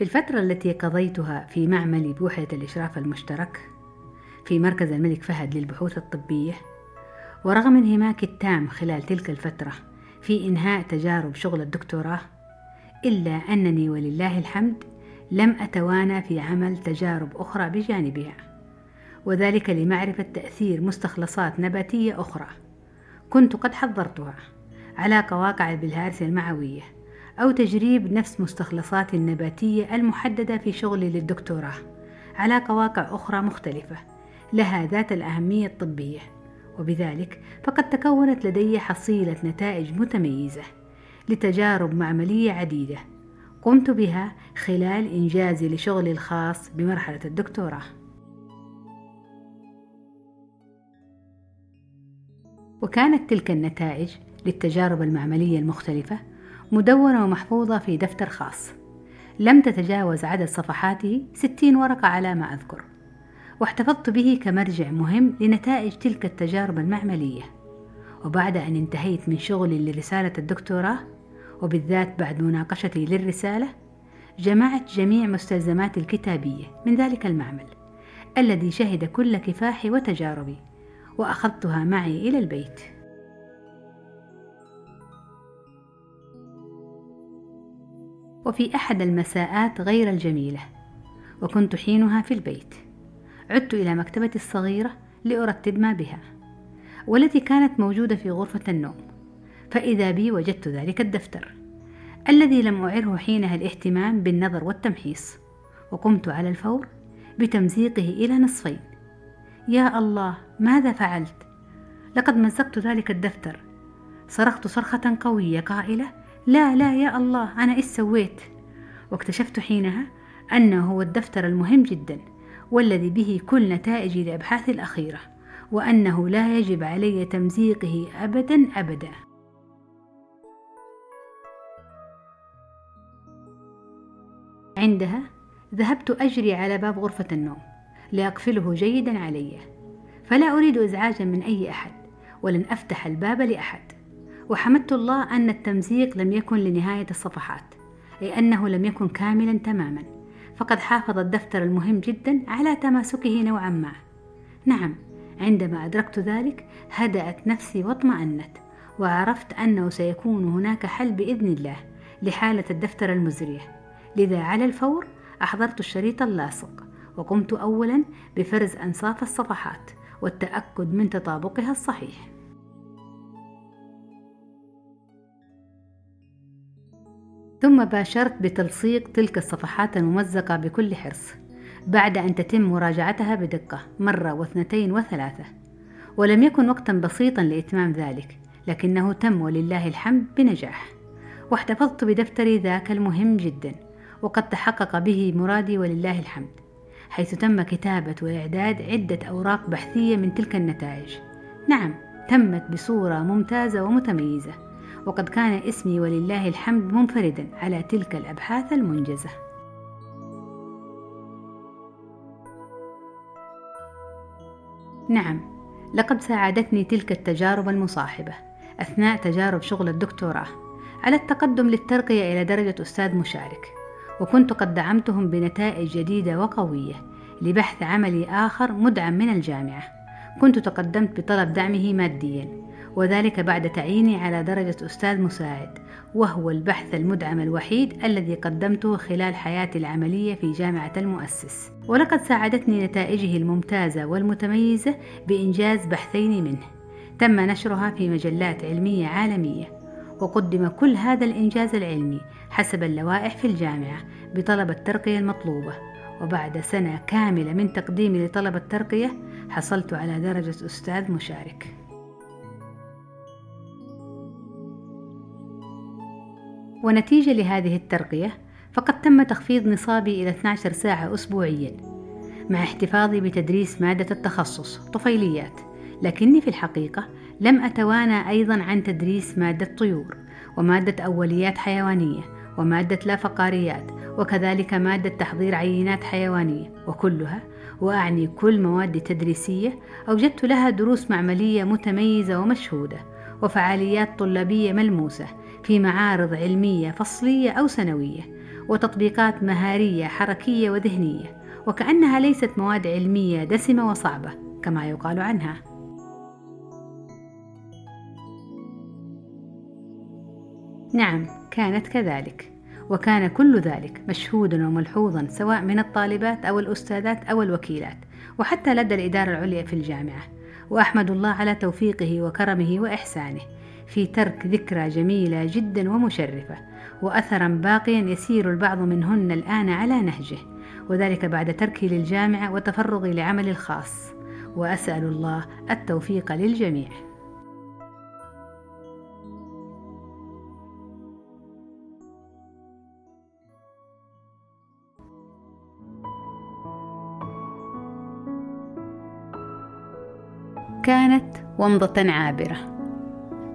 في الفترة التي قضيتها في معمل بوحدة الإشراف المشترك في مركز الملك فهد للبحوث الطبية ورغم انهماكي التام خلال تلك الفترة في إنهاء تجارب شغل الدكتوراه إلا أنني ولله الحمد لم أتوانى في عمل تجارب أخرى بجانبها وذلك لمعرفة تأثير مستخلصات نباتية أخرى كنت قد حضرتها على قواقع البلهارسيا المعوية. أو تجريب نفس مستخلصات النباتية المحددة في شغلي للدكتوراه على قواقع أخرى مختلفة لها ذات الأهمية الطبية. وبذلك فقد تكونت لدي حصيلة نتائج متميزة لتجارب معملية عديدة قمت بها خلال إنجازي لشغلي الخاص بمرحلة الدكتوراه. وكانت تلك النتائج للتجارب المعملية المختلفة مدونة ومحفوظة في دفتر خاص. لم تتجاوز عدد صفحاته ستين ورقة على ما أذكر. واحتفظت به كمرجع مهم لنتائج تلك التجارب المعملية. وبعد أن انتهيت من شغلي لرسالة الدكتوراه وبالذات بعد مناقشتي للرسالة جمعت جميع مستلزماتي الكتابية من ذلك المعمل الذي شهد كل كفاحي وتجاربي وأخذتها معي إلى البيت. وفي أحد المساءات غير الجميلة وكنت حينها في البيت. عدت إلى مكتبتي الصغيرة لأرتب ما بها والتي كانت موجودة في غرفة النوم. فإذا بي وجدت ذلك الدفتر الذي لم أعره حينها الاهتمام بالنظر والتمحيص. وقمت على الفور بتمزيقه إلى نصفين. يا الله ماذا فعلت؟ لقد مزقت ذلك الدفتر. صرخت صرخة قوية قائلة لا لا يا الله أنا إيش سويت؟ واكتشفت حينها أنه هو الدفتر المهم جدا والذي به كل نتائجي لأبحاثي الأخيرة وأنه لا يجب علي تمزيقه أبدا أبدا. عندها ذهبت أجري على باب غرفة النوم لأقفله جيدا علي فلا أريد إزعاجا من أي أحد ولن أفتح الباب لأحد. وحمدت الله أن التمزيق لم يكن لنهاية الصفحات أي أنه لم يكن كاملا تماما. فقد حافظ الدفتر المهم جدا على تماسكه نوعا ما. نعم عندما أدركت ذلك هدأت نفسي واطمأنت وعرفت أنه سيكون هناك حل بإذن الله لحالة الدفتر المزرية. لذا على الفور أحضرت الشريط اللاصق وقمت أولا بفرز أنصاف الصفحات والتأكد من تطابقها الصحيح. ثم باشرت بتلصيق تلك الصفحات الممزقة بكل حرص بعد أن تتم مراجعتها بدقة مرة واثنتين وثلاثة. ولم يكن وقتا بسيطا لإتمام ذلك لكنه تم ولله الحمد بنجاح. واحتفظت بدفتري ذاك المهم جدا وقد تحقق به مرادي ولله الحمد حيث تم كتابة وإعداد عدة أوراق بحثية من تلك النتائج. نعم تمت بصورة ممتازة ومتميزة. وقد كان اسمي ولله الحمد منفردا على تلك الأبحاث المنجزة. نعم لقد ساعدتني تلك التجارب المصاحبة أثناء تجارب شغل الدكتوراه على التقدم للترقية إلى درجة أستاذ مشارك وكنت قد دعمتهم بنتائج جديدة وقوية لبحث عملي آخر مدعم من الجامعة. كنت تقدمت بطلب دعمه ماديا وذلك بعد تعييني على درجة أستاذ مساعد وهو البحث المدعم الوحيد الذي قدمته خلال حياتي العملية في جامعة المؤسس. ولقد ساعدتني نتائجه الممتازة والمتميزة بإنجاز بحثين منه. تم نشرها في مجلات علمية عالمية وقدم كل هذا الإنجاز العلمي حسب اللوائح في الجامعة بطلب الترقية المطلوبة. وبعد سنة كاملة من تقديمي لطلب الترقية حصلت على درجة أستاذ مشارك. ونتيجة لهذه الترقية فقد تم تخفيض نصابي إلى 12 ساعة أسبوعيا مع احتفاظي بتدريس مادة التخصص طفيليات. لكني في الحقيقة لم أتوانى أيضا عن تدريس مادة طيور ومادة أوليات حيوانية ومادة لا فقاريات وكذلك مادة تحضير عينات حيوانية. وكلها وأعني كل مواد تدريسية أوجدت لها دروس معملية متميزة ومشهودة وفعاليات طلابية ملموسة في معارض علمية فصلية أو سنوية وتطبيقات مهارية حركية وذهنية وكأنها ليست مواد علمية دسمة وصعبة كما يقال عنها. نعم كانت كذلك وكان كل ذلك مشهودا وملحوظا سواء من الطالبات أو الأستاذات أو الوكيلات وحتى لدى الإدارة العليا في الجامعة. وأحمد الله على توفيقه وكرمه وإحسانه. في ترك ذكرى جميلة جدا ومشرفة واثرا باقيا يسير البعض منهن الآن على نهجه وذلك بعد تركي للجامعه وتفرغي لعملي الخاص. وأسأل الله التوفيق للجميع. كانت ومضة عابرة.